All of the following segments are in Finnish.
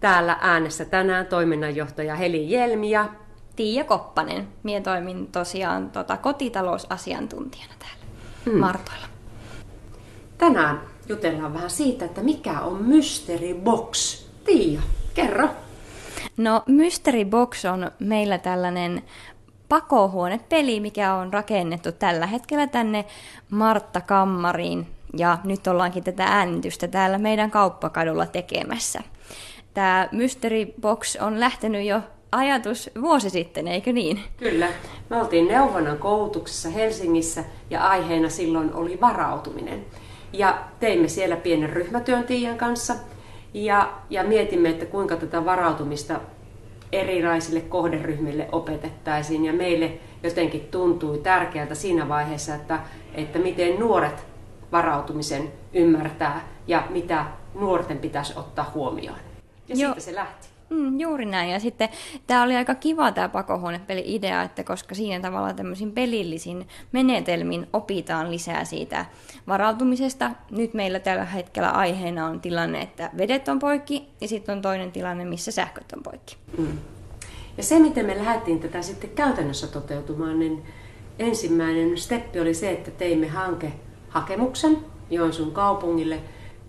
Täällä äänessä tänään toiminnanjohtaja Heli Jelmi ja Tiia Koppanen. Mie toimin tosiaan tota, kotitalousasiantuntijana täällä hmm. Martoilla. Tänään jutellaan vähän siitä, että mikä on Mystery Box. Tiia, kerro. No Mystery Box on meillä tällainen pakohuonepeli, mikä on rakennettu tällä hetkellä tänne Martta Kammariin. Ja nyt ollaankin tätä äänitystä täällä meidän kauppakadulla tekemässä. Tämä Mystery Box on lähtenyt jo ajatus vuosi sitten, eikö niin? Kyllä. Me oltiin neuvonnan koulutuksessa Helsingissä ja aiheena silloin oli varautuminen. Ja teimme siellä pienen ryhmätyön Tiian kanssa ja, ja mietimme, että kuinka tätä varautumista erilaisille kohderyhmille opetettaisiin. Ja meille jotenkin tuntui tärkeältä siinä vaiheessa, että, että miten nuoret varautumisen ymmärtää ja mitä nuorten pitäisi ottaa huomioon. Ja Joo. siitä se lähti. Mm, juuri näin. Ja sitten tämä oli aika kiva tämä pakohuonepeli-idea, että koska siinä tavalla tämmöisin pelillisin menetelmin opitaan lisää siitä varautumisesta. Nyt meillä tällä hetkellä aiheena on tilanne, että vedet on poikki ja sitten on toinen tilanne, missä sähköt on poikki. Mm. Ja se, miten me lähdettiin tätä sitten käytännössä toteutumaan, niin ensimmäinen steppi oli se, että teimme hankehakemuksen Joensuun kaupungille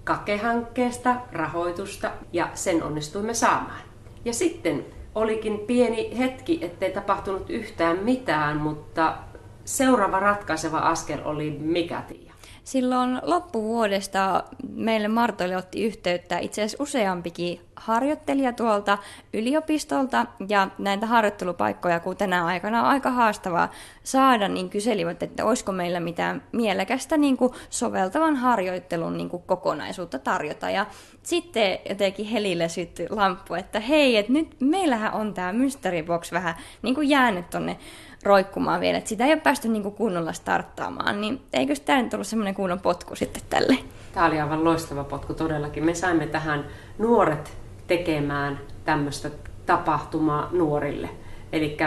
Kake-hankkeesta rahoitusta ja sen onnistuimme saamaan. Ja sitten olikin pieni hetki, ettei tapahtunut yhtään mitään, mutta seuraava ratkaiseva askel oli mikä, Tiia? Silloin loppuvuodesta meille Martoille otti yhteyttä itse asiassa useampikin harjoittelija tuolta yliopistolta ja näitä harjoittelupaikkoja, kun tänä aikana on aika haastavaa saada, niin kyselivät, että olisiko meillä mitään mielekästä niin kuin soveltavan harjoittelun niin kuin kokonaisuutta tarjota. Ja sitten jotenkin Helille syttyi lamppu, että hei, että nyt meillähän on tämä Mystery Box vähän niin kuin jäänyt tonne roikkumaan vielä, että sitä ei ole päästy niin kunnolla starttaamaan, niin eikö tämä nyt ollut semmoinen kunnon potku sitten tälle? Tämä oli aivan loistava potku todellakin. Me saimme tähän nuoret tekemään tämmöistä tapahtumaa nuorille. Eli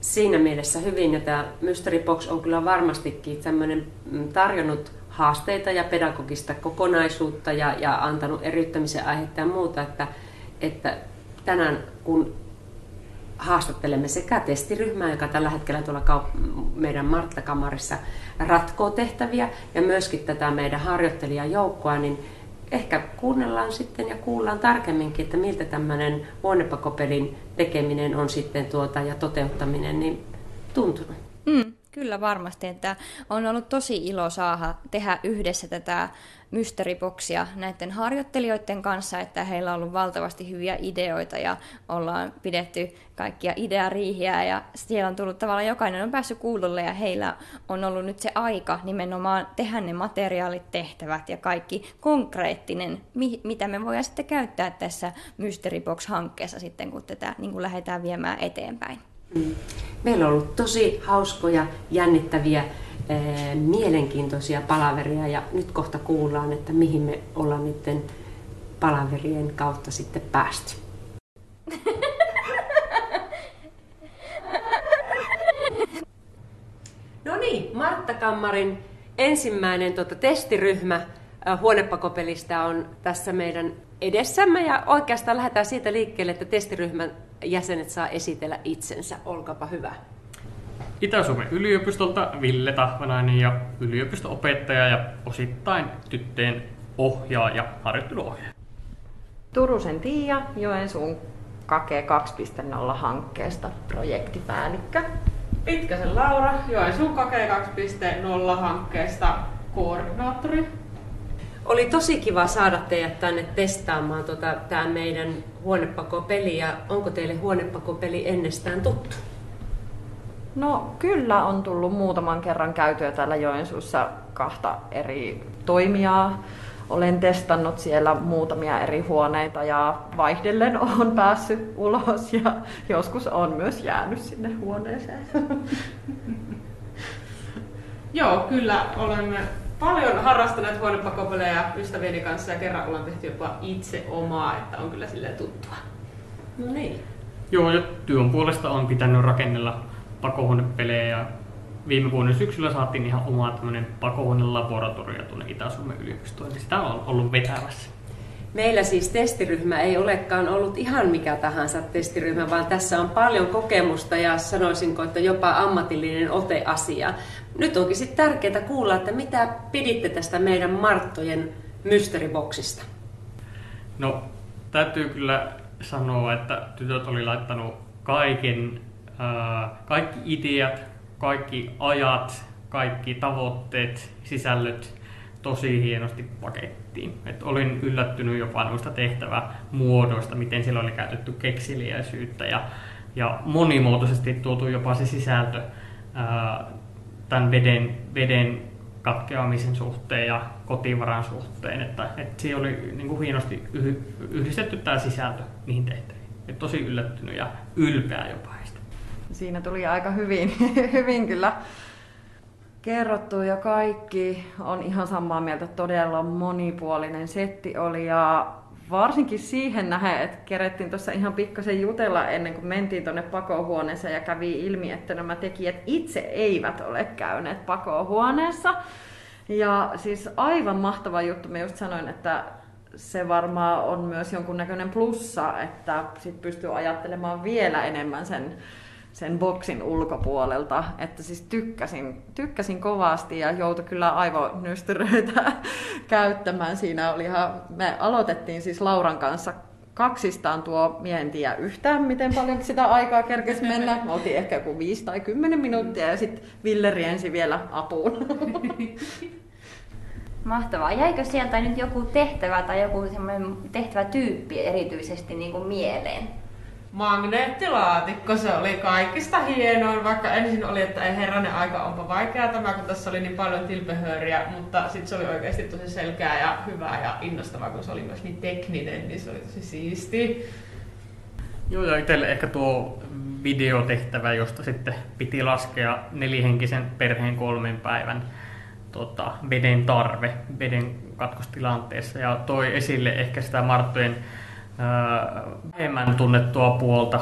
siinä mielessä hyvin, ja tämä Mystery Box on kyllä varmastikin tämmöinen mm, tarjonnut haasteita ja pedagogista kokonaisuutta ja, ja antanut eriyttämisen aihetta ja muuta, että, että tänään kun haastattelemme sekä testiryhmää, joka tällä hetkellä tuolla meidän Martta-kamarissa ratkoo tehtäviä, ja myöskin tätä meidän harjoittelijajoukkoa, niin ehkä kuunnellaan sitten ja kuullaan tarkemminkin, että miltä tämmöinen huonepakopelin tekeminen on sitten tuota ja toteuttaminen niin tuntunut. Mm, kyllä varmasti, että on ollut tosi ilo saada tehdä yhdessä tätä mysteriboksia näiden harjoittelijoiden kanssa, että heillä on ollut valtavasti hyviä ideoita ja ollaan pidetty kaikkia ideariihiä ja siellä on tullut tavallaan jokainen on päässyt kuulolle ja heillä on ollut nyt se aika nimenomaan tehdä ne materiaalit, tehtävät ja kaikki konkreettinen, mitä me voidaan sitten käyttää tässä Mystery Box-hankkeessa sitten, kun tätä niin kuin lähdetään viemään eteenpäin. Mm. Meillä on ollut tosi hauskoja, jännittäviä mielenkiintoisia palaveria ja nyt kohta kuullaan, että mihin me ollaan niiden palaverien kautta sitten päästy. No niin, Martta Kammarin ensimmäinen tuota, testiryhmä huonepakopelistä on tässä meidän edessämme ja oikeastaan lähdetään siitä liikkeelle, että testiryhmän jäsenet saa esitellä itsensä. Olkapa hyvä. Itä-Suomen yliopistolta Ville Tahvanainen ja yliopisto-opettaja ja osittain tytteen ohjaaja, harjoitteluohjaaja. Turusen Tiia, Joensuun Kake 2.0 hankkeesta projektipäällikkö. Pitkäsen Laura, Joensuun Kake 2.0 hankkeesta koordinaattori. Oli tosi kiva saada teidät tänne testaamaan tota, tämä meidän huonepakopeli. Ja onko teille huonepakopeli ennestään tuttu? No kyllä on tullut muutaman kerran käytyä täällä Joensuussa kahta eri toimijaa olen testannut siellä muutamia eri huoneita ja vaihdellen on päässyt ulos ja joskus on myös jäänyt sinne huoneeseen. Joo, kyllä olemme paljon harrastaneet huonepakopelejä ystävieni kanssa ja kerran ollaan tehty jopa itse omaa, että on kyllä sille tuttua. No niin. Joo, ja työn puolesta on pitänyt rakennella pakohuonepelejä ja viime vuonna syksyllä saatiin ihan oma tämmöinen pakohuonelaboratorio tuonne Itä-Suomen yliopistoon, niin sitä on ollut vetävässä. Meillä siis testiryhmä ei olekaan ollut ihan mikä tahansa testiryhmä, vaan tässä on paljon kokemusta ja sanoisinko, että jopa ammatillinen ote asia. Nyt onkin sitten tärkeää kuulla, että mitä piditte tästä meidän Marttojen mysteriboksista? No, täytyy kyllä sanoa, että tytöt oli laittanut kaiken, ää, kaikki ideat, kaikki ajat, kaikki tavoitteet, sisällöt tosi hienosti pakettiin. Et olin yllättynyt jopa noista tehtävämuodoista, miten siellä oli käytetty kekseliäisyyttä ja, ja monimuotoisesti tuotu jopa se sisältö ää, tämän veden, veden katkeamisen suhteen ja kotivaran suhteen, että, että siinä oli niin kuin hienosti yhdistetty tämä sisältö niihin tehtäviin. Et tosi yllättynyt ja ylpeä jopa heistä. Siinä tuli aika hyvin, hyvin kyllä kerrottu ja kaikki on ihan samaa mieltä. Todella monipuolinen setti oli ja varsinkin siihen nähden, että kerettiin tuossa ihan pikkasen jutella ennen kuin mentiin tuonne pakohuoneeseen ja kävi ilmi, että nämä tekijät itse eivät ole käyneet pakohuoneessa. Ja siis aivan mahtava juttu, mä just sanoin, että se varmaan on myös jonkunnäköinen plussa, että sit pystyy ajattelemaan vielä enemmän sen sen boksin ulkopuolelta, että siis tykkäsin, tykkäsin kovasti ja joutui kyllä aivonystyröitä käyttämään. Siinä oli ihan, me aloitettiin siis Lauran kanssa kaksistaan tuo, mie en tiedä yhtään, miten paljon sitä aikaa kerkesi mennä. Me oltiin ehkä joku 5 tai 10 minuuttia ja sitten Ville riensi vielä apuun. Mahtavaa. Jäikö sieltä nyt joku tehtävä tai joku semmoinen tehtävätyyppi erityisesti niin kuin mieleen? Magneettilaatikko, se oli kaikista hienoin, vaikka ensin oli, että ei herranen aika, onpa vaikeaa tämä, kun tässä oli niin paljon tilpehööriä, mutta sitten se oli oikeasti tosi selkeä ja hyvä ja innostava, kun se oli myös niin tekninen, niin se oli tosi siisti. Joo, ja itselle ehkä tuo videotehtävä, josta sitten piti laskea nelihenkisen perheen kolmen päivän tota, veden tarve veden katkostilanteessa ja toi esille ehkä sitä Marttojen vähemmän tunnettua puolta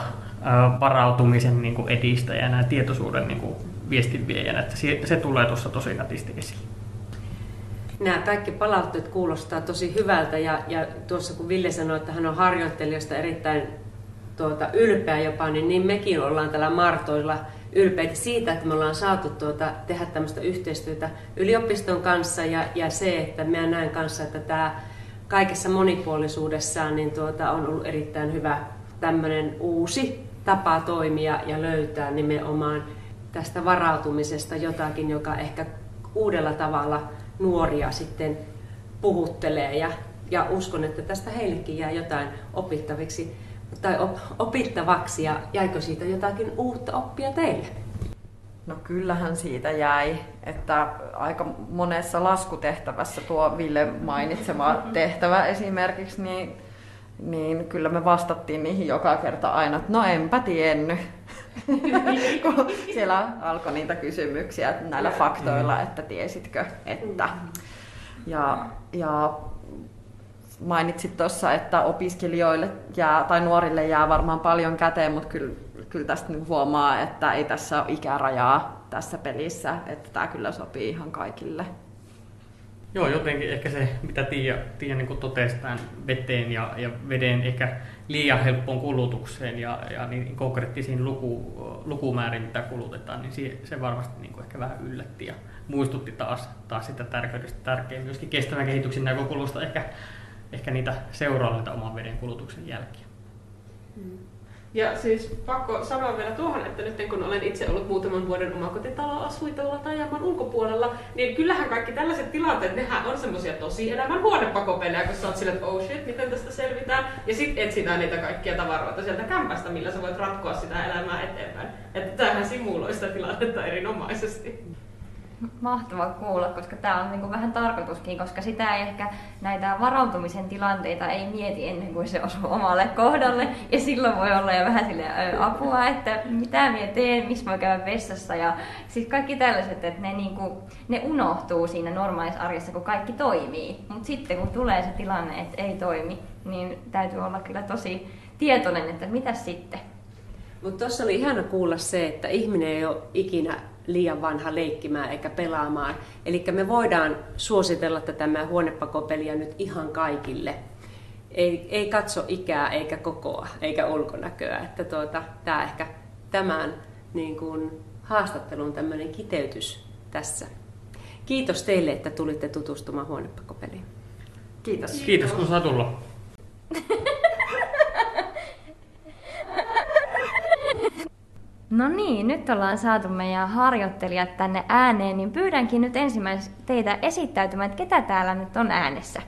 varautumisen niin kuin edistäjänä ja tietoisuuden niin kuin viestinviejänä. Että se, tulee tuossa tosi nätisti esille. Nämä kaikki palautteet kuulostaa tosi hyvältä ja, ja tuossa kun Ville sanoi, että hän on harjoittelijoista erittäin tuota, ylpeä jopa, niin, niin mekin ollaan tällä Martoilla ylpeitä siitä, että me ollaan saatu tuota, tehdä tämmöistä yhteistyötä yliopiston kanssa ja, ja se, että mä näen kanssa, että tämä kaikessa monipuolisuudessaan niin tuota, on ollut erittäin hyvä tämmöinen uusi tapa toimia ja löytää nimenomaan tästä varautumisesta jotakin, joka ehkä uudella tavalla nuoria sitten puhuttelee ja, ja uskon, että tästä heillekin jää jotain opittaviksi tai op, opittavaksi ja jäikö siitä jotakin uutta oppia teille? No kyllähän siitä jäi, että aika monessa laskutehtävässä tuo Ville mainitsema tehtävä esimerkiksi, niin, niin kyllä me vastattiin niihin joka kerta aina, että no enpä tiennyt. Kun siellä alkoi niitä kysymyksiä näillä faktoilla, että tiesitkö, että. Ja, ja mainitsit tuossa, että opiskelijoille jää, tai nuorille jää varmaan paljon käteen, mutta kyllä kyllä tästä niin huomaa, että ei tässä ole ikärajaa tässä pelissä, että tämä kyllä sopii ihan kaikille. Joo, jotenkin ehkä se, mitä Tiia, Tiia niin totesi tämän veteen ja, ja veden ehkä liian helppoon kulutukseen ja, ja niin konkreettisiin luku, lukumäärin, mitä kulutetaan, niin se, se varmasti niin ehkä vähän yllätti ja muistutti taas, taas sitä tärkeydestä tärkeä myöskin kestävän kehityksen näkökulmasta ehkä, ehkä niitä seuraavia oman veden kulutuksen jälkiä. Mm. Ja siis pakko sanoa vielä tuohon, että nyt kun olen itse ollut muutaman vuoden omakotitaloasuitolla tai jaman ulkopuolella, niin kyllähän kaikki tällaiset tilanteet, nehän on semmoisia tosi elämän huonepakopelejä, kun sä oot silleen, että oh shit, miten tästä selvitään. Ja sit etsitään niitä kaikkia tavaroita sieltä kämpästä, millä sä voit ratkoa sitä elämää eteenpäin. Että tämähän simuloi sitä tilannetta erinomaisesti. Mahtava kuulla, koska tämä on niinku vähän tarkoituskin, koska sitä ei ehkä näitä varautumisen tilanteita ei mieti ennen kuin se osuu omalle kohdalle. Ja silloin voi olla jo vähän sille apua, että mitä minä teen, missä voi käydä vessassa. Ja siis kaikki tällaiset, että ne, niinku, ne unohtuu siinä normaalissa arjessa, kun kaikki toimii. Mutta sitten kun tulee se tilanne, että ei toimi, niin täytyy olla kyllä tosi tietoinen, että mitä sitten. Mutta tuossa oli ihana kuulla se, että ihminen ei ole ikinä liian vanha leikkimään eikä pelaamaan. Eli me voidaan suositella tätä meidän huonepakopelia nyt ihan kaikille. Ei, ei katso ikää eikä kokoa eikä ulkonäköä. Että tuota, tämä ehkä tämän niin kuin, haastattelun tämmöinen kiteytys tässä. Kiitos teille, että tulitte tutustumaan huonepakopeliin. Kiitos. Kiitos kun saa tulla. No niin, nyt ollaan saatu meidän harjoittelijat tänne ääneen, niin pyydänkin nyt ensimmäisenä teitä esittäytymään, että ketä täällä nyt on äänessä.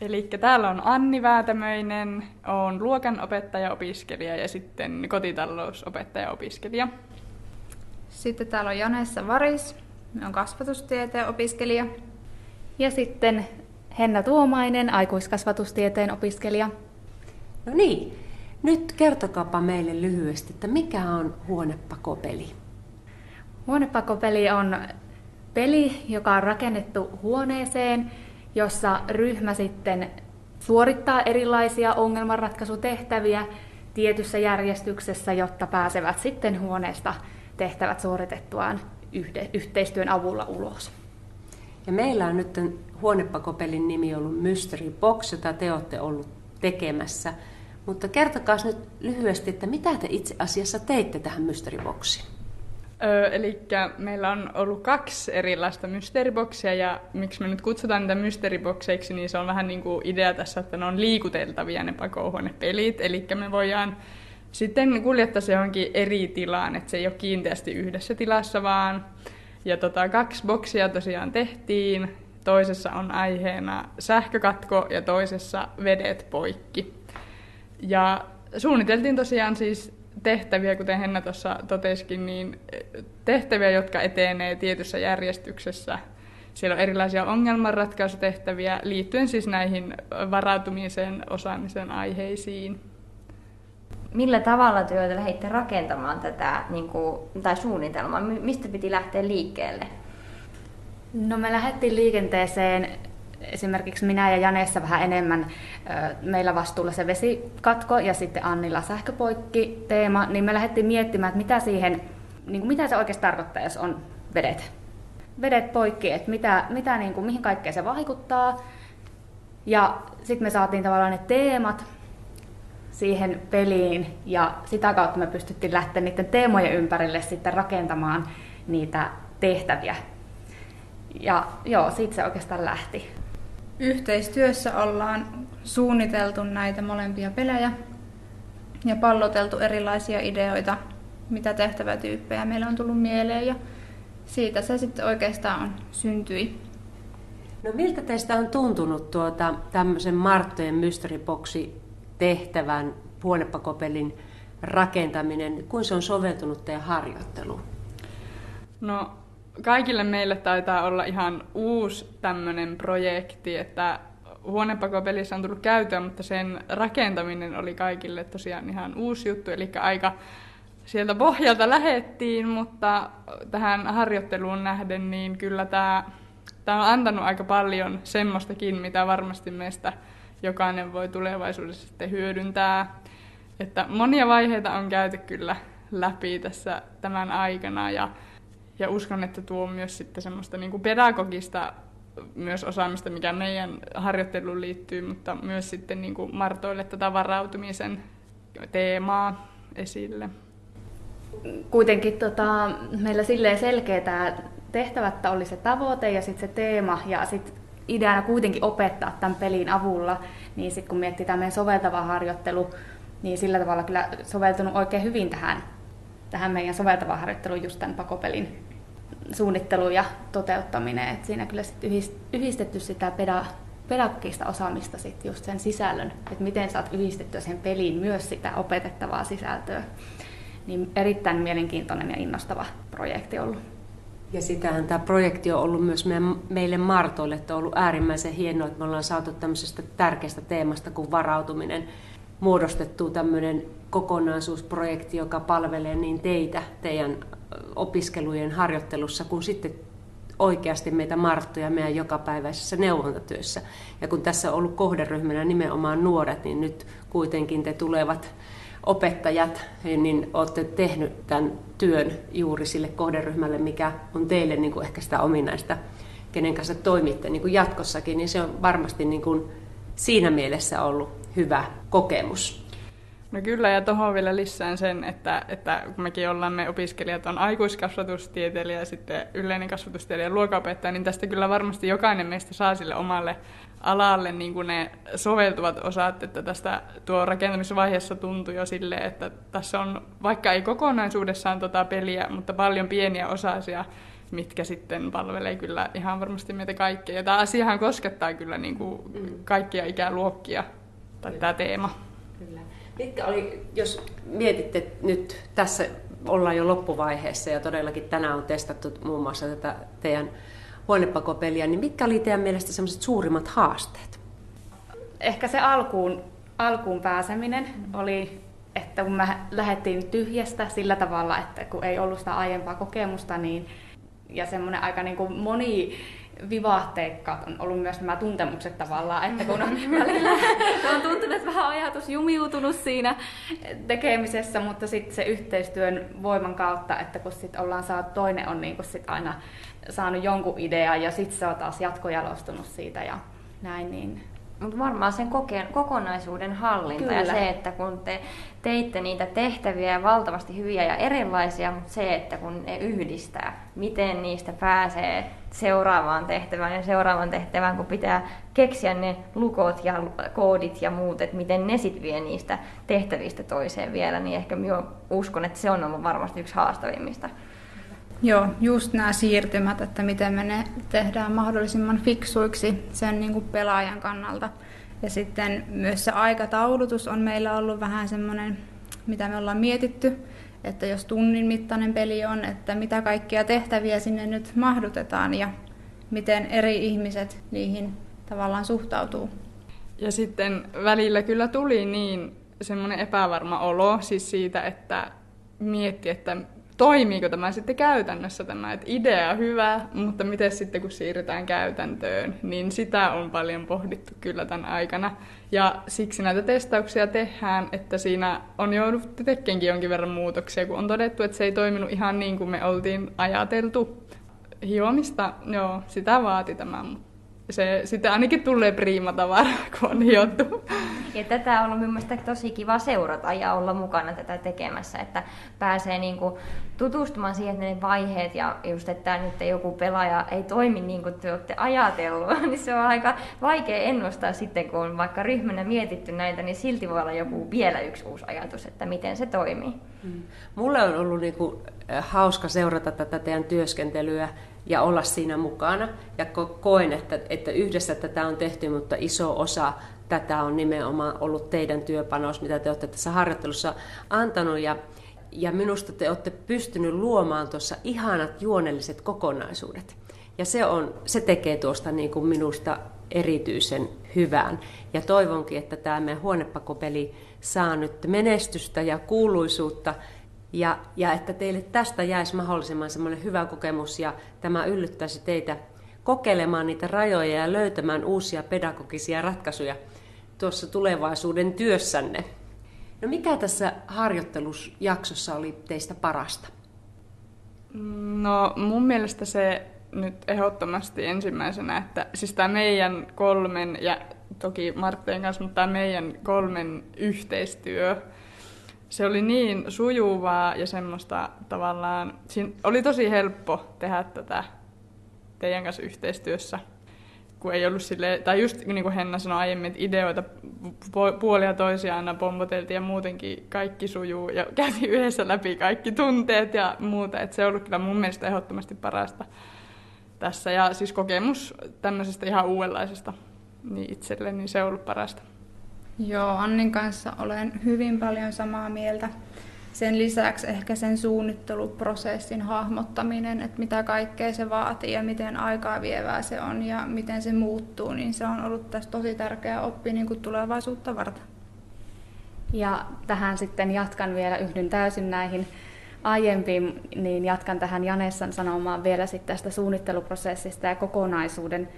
Eli täällä on Anni Väätämöinen, on luokanopettaja-opiskelija ja sitten kotitalousopettaja-opiskelija. Sitten täällä on Janessa Varis, on kasvatustieteen opiskelija. Ja sitten Henna Tuomainen, aikuiskasvatustieteen opiskelija. No niin, nyt kertokaapa meille lyhyesti, että mikä on huonepakopeli? Huonepakopeli on peli, joka on rakennettu huoneeseen, jossa ryhmä sitten suorittaa erilaisia ongelmanratkaisutehtäviä tietyssä järjestyksessä, jotta pääsevät sitten huoneesta tehtävät suoritettuaan yhde, yhteistyön avulla ulos. Ja meillä on nyt huonepakopelin nimi ollut Mystery Box, jota te olette ollut tekemässä. Mutta kertokaa nyt lyhyesti, että mitä te itse asiassa teitte tähän mysteryboksiin? Öö, eli meillä on ollut kaksi erilaista mysteeriboksia ja miksi me nyt kutsutaan niitä mysteeribokseiksi, niin se on vähän niin kuin idea tässä, että ne on liikuteltavia ne pakohuonepelit. Eli me voidaan sitten kuljettaa se johonkin eri tilaan, että se ei ole kiinteästi yhdessä tilassa vaan. Ja tota, kaksi boksia tosiaan tehtiin. Toisessa on aiheena sähkökatko ja toisessa vedet poikki. Ja suunniteltiin tosiaan siis tehtäviä, kuten Henna tuossa totesikin, niin tehtäviä, jotka etenee tietyssä järjestyksessä. Siellä on erilaisia ongelmanratkaisutehtäviä liittyen siis näihin varautumisen osaamisen aiheisiin. Millä tavalla työtä lähditte rakentamaan tätä niin kuin, tai suunnitelmaa? Mistä piti lähteä liikkeelle? No me lähdettiin liikenteeseen esimerkiksi minä ja Janessa vähän enemmän meillä vastuulla se vesikatko ja sitten Annilla sähköpoikki teema, niin me lähdettiin miettimään, että mitä siihen, niin kuin mitä se oikeasti tarkoittaa, jos on vedet. Vedet poikki, että mitä, mitä niin kuin, mihin kaikkeen se vaikuttaa. Ja sitten me saatiin tavallaan ne teemat siihen peliin ja sitä kautta me pystyttiin lähteä niiden teemojen ympärille sitten rakentamaan niitä tehtäviä. Ja joo, siitä se oikeastaan lähti. Yhteistyössä ollaan suunniteltu näitä molempia pelejä ja palloteltu erilaisia ideoita, mitä tehtävätyyppejä meillä on tullut mieleen ja siitä se sitten oikeastaan syntyi. No miltä teistä on tuntunut tuota, tämmöisen Marttojen mysteryboksi tehtävän huonepakopelin rakentaminen, kuin se on soveltunut teidän harjoitteluun? No kaikille meille taitaa olla ihan uusi tämmöinen projekti, että huonepakopelissä on tullut käyttöön, mutta sen rakentaminen oli kaikille tosiaan ihan uusi juttu, eli aika sieltä pohjalta lähettiin, mutta tähän harjoitteluun nähden, niin kyllä tämä, tämä on antanut aika paljon semmoistakin, mitä varmasti meistä jokainen voi tulevaisuudessa sitten hyödyntää. Että monia vaiheita on käyty kyllä läpi tässä tämän aikana ja ja uskon, että tuo myös sitten semmoista niin kuin pedagogista myös osaamista, mikä meidän harjoitteluun liittyy, mutta myös sitten niin kuin Martoille tätä varautumisen teemaa esille. Kuitenkin tota, meillä silleen selkeä tämä tehtävättä oli se tavoite ja sitten se teema ja sitten ideana kuitenkin opettaa tämän pelin avulla, niin sitten kun miettii tämä meidän soveltava harjoittelu, niin sillä tavalla kyllä soveltunut oikein hyvin tähän, tähän meidän soveltava harjoitteluun just tämän pakopelin suunnittelu ja toteuttaminen. Et siinä kyllä sit yhdistetty sitä peda- pedagogista osaamista sit just sen sisällön, että miten saat yhdistettyä sen peliin myös sitä opetettavaa sisältöä. Niin erittäin mielenkiintoinen ja innostava projekti ollut. Ja sitähän tämä projekti on ollut myös meidän, meille Martoille, että on ollut äärimmäisen hienoa, että me ollaan saatu tämmöisestä tärkeästä teemasta kuin varautuminen muodostettu tämmöinen kokonaisuusprojekti, joka palvelee niin teitä teidän opiskelujen harjoittelussa kuin sitten oikeasti meitä Marttoja meidän jokapäiväisessä neuvontatyössä. Ja kun tässä on ollut kohderyhmänä nimenomaan nuoret, niin nyt kuitenkin te tulevat opettajat, niin olette tehnyt tämän työn juuri sille kohderyhmälle, mikä on teille niin kuin ehkä sitä ominaista, kenen kanssa toimitte niin kuin jatkossakin, niin se on varmasti niin kuin siinä mielessä ollut hyvä kokemus. No kyllä, ja tuohon vielä lisään sen, että, että kun mekin ollaan, me opiskelijat on aikuiskasvatustieteilijä ja sitten yleinen kasvatustieteilijä ja luokaopettaja, niin tästä kyllä varmasti jokainen meistä saa sille omalle alalle niin kuin ne soveltuvat osat, että tästä tuo rakentamisvaiheessa tuntui jo silleen, että tässä on, vaikka ei kokonaisuudessaan tota peliä, mutta paljon pieniä osasia, mitkä sitten palvelee kyllä ihan varmasti meitä kaikkia. Ja tämä asiahan koskettaa kyllä niin kuin mm. kaikkia ikäluokkia, tai tämä teema. Kyllä. Mitkä oli, jos mietitte nyt, tässä ollaan jo loppuvaiheessa ja todellakin tänään on testattu muun muassa tätä teidän huonepakopeliä, niin mitkä oli teidän mielestä sellaiset suurimmat haasteet? Ehkä se alkuun, alkuun pääseminen oli, että kun me lähdettiin tyhjästä sillä tavalla, että kun ei ollut sitä aiempaa kokemusta, niin ja semmoinen aika niin kuin moni vivahteikkaat on ollut myös nämä tuntemukset tavallaan, että kun on välillä on tuntunut, että vähän ajatus jumiutunut siinä tekemisessä, mutta sitten se yhteistyön voiman kautta, että kun sit ollaan saatu, toinen on niin sit aina saanut jonkun idean ja sitten se on taas jatkojalostunut siitä ja näin, niin mutta varmaan sen kokeen, kokonaisuuden hallinta Kyllä. ja se, että kun te teitte niitä tehtäviä valtavasti hyviä ja erilaisia, mutta se, että kun ne yhdistää, miten niistä pääsee seuraavaan tehtävään ja seuraavaan tehtävään, kun pitää keksiä ne lukot ja koodit ja muut, että miten ne sitten vie niistä tehtävistä toiseen vielä, niin ehkä minä uskon, että se on ollut varmasti yksi haastavimmista. Joo, just nämä siirtymät, että miten me ne tehdään mahdollisimman fiksuiksi sen niin kuin pelaajan kannalta. Ja sitten myös se aikataulutus on meillä ollut vähän semmoinen, mitä me ollaan mietitty, että jos tunnin mittainen peli on, että mitä kaikkia tehtäviä sinne nyt mahdutetaan ja miten eri ihmiset niihin tavallaan suhtautuu. Ja sitten välillä kyllä tuli niin semmoinen epävarma olo siis siitä, että mietti, että toimiiko tämä sitten käytännössä tämä, että idea hyvä, mutta miten sitten kun siirrytään käytäntöön, niin sitä on paljon pohdittu kyllä tämän aikana. Ja siksi näitä testauksia tehdään, että siinä on jouduttu tekemään jonkin verran muutoksia, kun on todettu, että se ei toiminut ihan niin kuin me oltiin ajateltu. Hiomista, joo, sitä vaati tämä, se sitten ainakin tulee priimatavara, kun on hiottu. Ja tätä on ollut mielestäni tosi kiva seurata ja olla mukana tätä tekemässä, että pääsee niinku tutustumaan siihen ne vaiheet ja just, että nyt joku pelaaja ei toimi niin kuin te olette ajatellut, niin se on aika vaikea ennustaa sitten, kun on vaikka ryhmänä mietitty näitä, niin silti voi olla joku vielä yksi uusi ajatus, että miten se toimii. Mm. Mulle on ollut niinku hauska seurata tätä teidän työskentelyä ja olla siinä mukana. Ja koen, että, että yhdessä tätä on tehty, mutta iso osa tätä on nimenomaan ollut teidän työpanos, mitä te olette tässä harjoittelussa antanut. Ja, ja minusta te olette pystynyt luomaan tuossa ihanat juonelliset kokonaisuudet. Ja se, on, se tekee tuosta niin kuin minusta erityisen hyvän. Ja toivonkin, että tämä meidän huonepakopeli saa nyt menestystä ja kuuluisuutta ja, ja että teille tästä jäisi mahdollisimman semmoinen hyvä kokemus ja tämä yllyttäisi teitä kokeilemaan niitä rajoja ja löytämään uusia pedagogisia ratkaisuja tuossa tulevaisuuden työssänne. No mikä tässä harjoittelusjaksossa oli teistä parasta? No mun mielestä se nyt ehdottomasti ensimmäisenä, että siis tämä meidän kolmen ja toki Martteen kanssa, mutta tämä meidän kolmen yhteistyö, se oli niin sujuvaa ja semmoista tavallaan, siinä oli tosi helppo tehdä tätä teidän kanssa yhteistyössä, kun ei ollut sille, tai just niin kuin Henna sanoi aiemmin, että ideoita puolia toisia aina pompoteltiin ja muutenkin kaikki sujuu ja käytiin yhdessä läpi kaikki tunteet ja muuta, että se on ollut kyllä mun mielestä ehdottomasti parasta tässä ja siis kokemus tämmöisestä ihan uudenlaisesta niin itselle, niin se on ollut parasta. Joo, Annin kanssa olen hyvin paljon samaa mieltä. sen lisäksi ehkä sen suunnitteluprosessin hahmottaminen, että mitä kaikkea se vaatii ja miten aikaa vievää se on ja miten se muuttuu, niin se on ollut tässä tosi tärkeä oppi niin kuin tulevaisuutta varten. Ja tähän sitten jatkan vielä, yhdyn täysin näihin aiempiin, niin jatkan tähän Janessan sanomaan vielä sitten tästä suunnitteluprosessista ja kokonaisuuden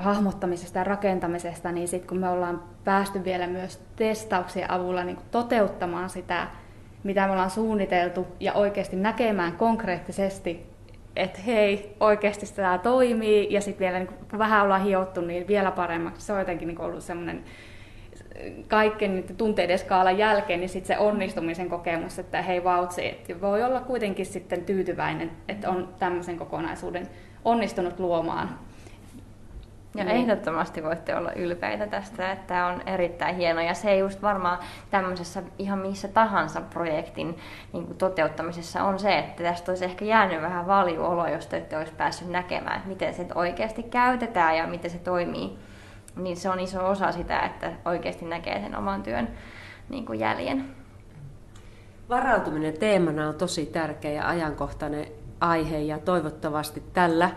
hahmottamisesta ja rakentamisesta, niin sitten kun me ollaan päästy vielä myös testauksien avulla niin toteuttamaan sitä, mitä me ollaan suunniteltu ja oikeasti näkemään konkreettisesti, että hei, oikeasti tämä toimii ja sitten vielä niin kun vähän ollaan hiottu, niin vielä paremmaksi. Se on jotenkin niin ollut semmoinen kaiken niiden tunteiden skaalan jälkeen, niin sitten se onnistumisen kokemus, että hei vautsi, että voi olla kuitenkin sitten tyytyväinen, että on tämmöisen kokonaisuuden onnistunut luomaan. Ja niin. ehdottomasti voitte olla ylpeitä tästä, että tämä on erittäin hieno. Ja se just varmaan tämmöisessä ihan missä tahansa projektin niin kuin toteuttamisessa on se, että tästä olisi ehkä jäänyt vähän valjuolo, jos te ette olisi päässyt näkemään, että miten se oikeasti käytetään ja miten se toimii. Niin se on iso osa sitä, että oikeasti näkee sen oman työn niin kuin jäljen. Varautuminen teemana on tosi tärkeä ja ajankohtainen aihe ja toivottavasti tällä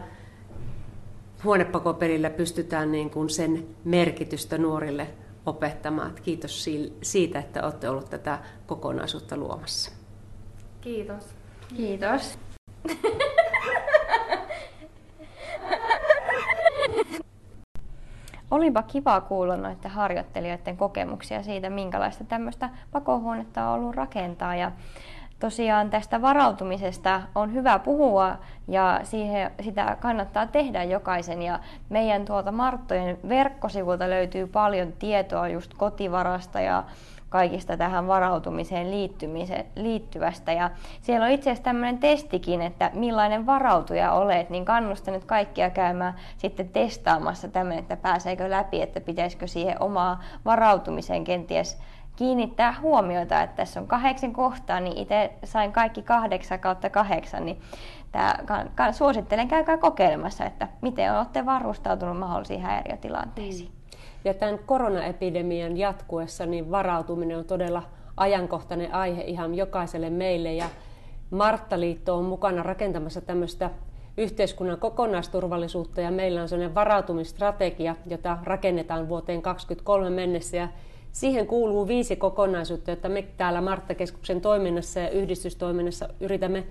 huonepakopelillä pystytään niin kuin sen merkitystä nuorille opettamaan. Kiitos siitä, että olette ollut tätä kokonaisuutta luomassa. Kiitos. Kiitos. Olipa kiva kuulla noiden harjoittelijoiden kokemuksia siitä, minkälaista tämmöistä pakohuonetta on ollut rakentaa. Ja tosiaan tästä varautumisesta on hyvä puhua ja siihen, sitä kannattaa tehdä jokaisen. Ja meidän tuolta Marttojen verkkosivulta löytyy paljon tietoa just kotivarasta ja kaikista tähän varautumiseen liittyvästä. Ja siellä on itse asiassa tämmöinen testikin, että millainen varautuja olet, niin kannustan nyt kaikkia käymään sitten testaamassa tämmöinen, että pääseekö läpi, että pitäisikö siihen omaa varautumiseen kenties kiinnittää huomiota, että tässä on kahdeksan kohtaa, niin itse sain kaikki kahdeksan kautta kahdeksan, niin ka, suosittelen käykää kokeilemassa, että miten olette varustautunut mahdollisiin häiriötilanteisiin. Mm. Ja tämän koronaepidemian jatkuessa niin varautuminen on todella ajankohtainen aihe ihan jokaiselle meille ja Marttaliitto on mukana rakentamassa tämmöistä yhteiskunnan kokonaisturvallisuutta ja meillä on sellainen varautumistrategia, jota rakennetaan vuoteen 2023 mennessä ja Siihen kuuluu viisi kokonaisuutta, joita me täällä Martta-keskuksen toiminnassa ja yhdistystoiminnassa yritämme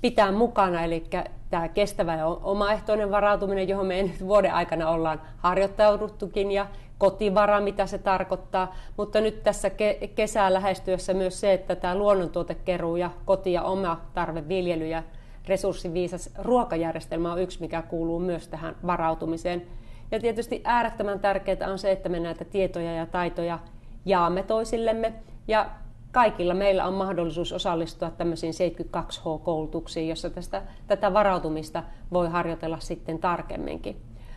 pitää mukana, eli tämä kestävä ja omaehtoinen varautuminen, johon me nyt vuoden aikana ollaan harjoittauduttukin, ja kotivara, mitä se tarkoittaa, mutta nyt tässä kesää lähestyessä myös se, että tämä luonnontuotekeruu ja koti- ja oma tarveviljely ja resurssiviisas ruokajärjestelmä on yksi, mikä kuuluu myös tähän varautumiseen. Ja tietysti äärettömän tärkeää on se, että me näitä tietoja ja taitoja jaamme toisillemme ja kaikilla meillä on mahdollisuus osallistua tämmöisiin 72H-koulutuksiin, jossa tästä, tätä varautumista voi harjoitella sitten tarkemminkin.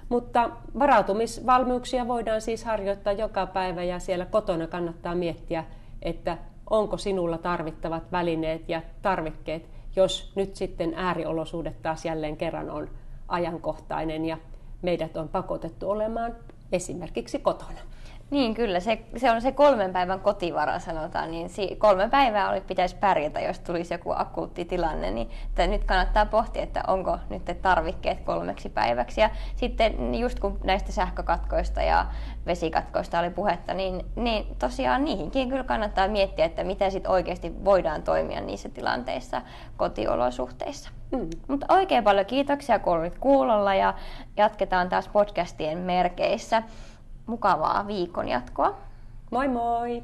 Mutta varautumisvalmiuksia voidaan siis harjoittaa joka päivä ja siellä kotona kannattaa miettiä, että onko sinulla tarvittavat välineet ja tarvikkeet, jos nyt sitten ääriolosuudet taas jälleen kerran on ajankohtainen ja meidät on pakotettu olemaan esimerkiksi kotona. Niin kyllä, se, se on se kolmen päivän kotivara sanotaan, niin si, kolme päivää oli, pitäisi pärjätä, jos tulisi joku akuutti tilanne, niin että nyt kannattaa pohtia, että onko nyt tarvikkeet kolmeksi päiväksi. Ja sitten just kun näistä sähkökatkoista ja vesikatkoista oli puhetta, niin, niin tosiaan niihinkin kyllä kannattaa miettiä, että miten sitten oikeasti voidaan toimia niissä tilanteissa kotiolosuhteissa. Mm. Mutta oikein paljon kiitoksia kun olit kuulolla ja jatketaan taas podcastien merkeissä mukavaa viikon jatkoa. Moi moi!